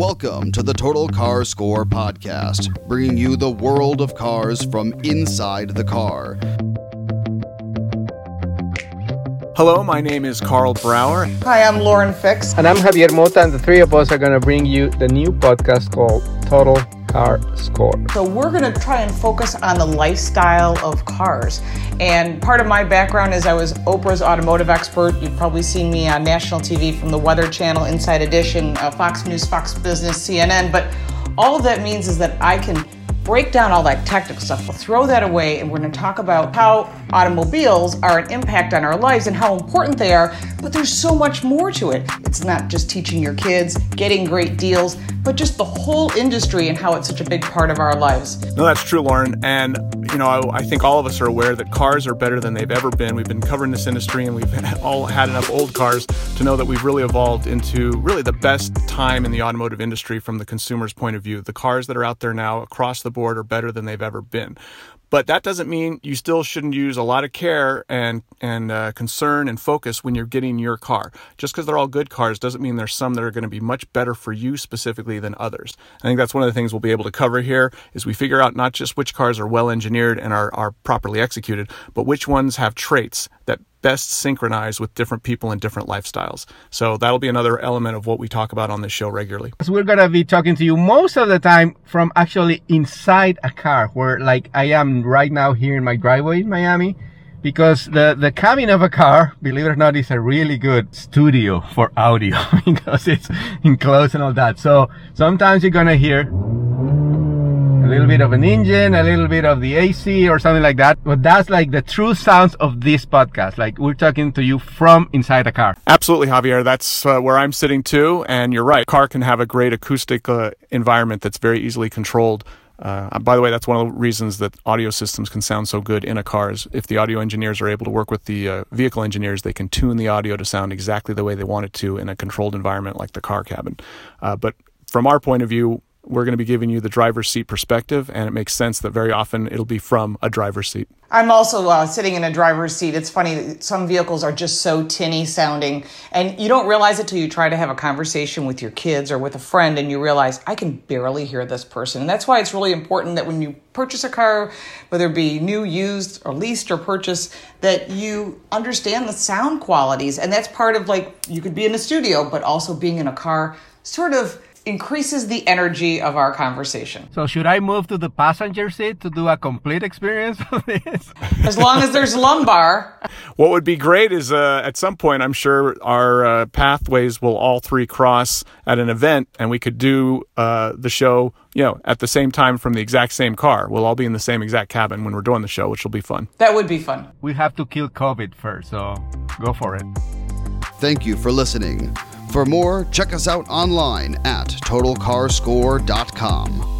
Welcome to the Total Car Score podcast, bringing you the world of cars from inside the car. Hello, my name is Karl Brauer. Hi, I'm Lauren Fix. And I'm Javier Mota, and the three of us are going to bring you the new podcast called Total Car Score. So, we're going to try and focus on the lifestyle of cars. And part of my background is I was Oprah's automotive expert. You've probably seen me on national TV from the Weather Channel, Inside Edition, uh, Fox News, Fox Business, CNN. But all that means is that I can break down all that technical stuff. We'll throw that away and we're going to talk about how automobiles are an impact on our lives and how important they are. But there's so much more to it. It's not just teaching your kids, getting great deals, but just the whole industry and how it's such a big part of our lives. No, that's true, Lauren. And, you know, I, I think all of us are aware that cars are better than they've ever been. We've been covering this industry and we've all had enough old cars to know that we've really evolved into really the best time in the automotive industry from the consumer's point of view. The cars that are out there now across the board are better than they've ever been. But that doesn't mean you still shouldn't use a lot of care and and uh, concern and focus when you're getting your car. Just because they're all good cars doesn't mean there's some that are going to be much better for you specifically than others. I think that's one of the things we'll be able to cover here is we figure out not just which cars are well engineered and are, are properly executed, but which ones have traits that best synchronize with different people and different lifestyles. So that'll be another element of what we talk about on this show regularly. So we're going to be talking to you most of the time from actually inside a car where like I am right now here in my driveway in Miami because the, the cabin of a car, believe it or not, is a really good studio for audio because it's enclosed and all that. So sometimes you're going to hear little bit of an engine, a little bit of the AC or something like that. But that's like the true sounds of this podcast. Like we're talking to you from inside a car. Absolutely, Javier. That's uh, where I'm sitting too. And you're right. Car can have a great acoustic uh, environment that's very easily controlled. Uh, by the way, that's one of the reasons that audio systems can sound so good in a car. Is if the audio engineers are able to work with the uh, vehicle engineers, they can tune the audio to sound exactly the way they want it to in a controlled environment like the car cabin. Uh, but from our point of view, we're going to be giving you the driver's seat perspective, and it makes sense that very often it'll be from a driver's seat. I'm also uh, sitting in a driver's seat. It's funny, some vehicles are just so tinny sounding, and you don't realize it till you try to have a conversation with your kids or with a friend, and you realize, I can barely hear this person. And that's why it's really important that when you purchase a car, whether it be new, used, or leased or purchased, that you understand the sound qualities. And that's part of like, you could be in a studio, but also being in a car sort of increases the energy of our conversation. So should I move to the passenger seat to do a complete experience of this? As long as there's lumbar. What would be great is uh, at some point, I'm sure our uh, pathways will all three cross at an event, and we could do uh, the show, you know, at the same time from the exact same car. We'll all be in the same exact cabin when we're doing the show, which will be fun. That would be fun. We have to kill COVID first, so go for it. Thank you for listening. For more, check us out online at totalcarscore.com.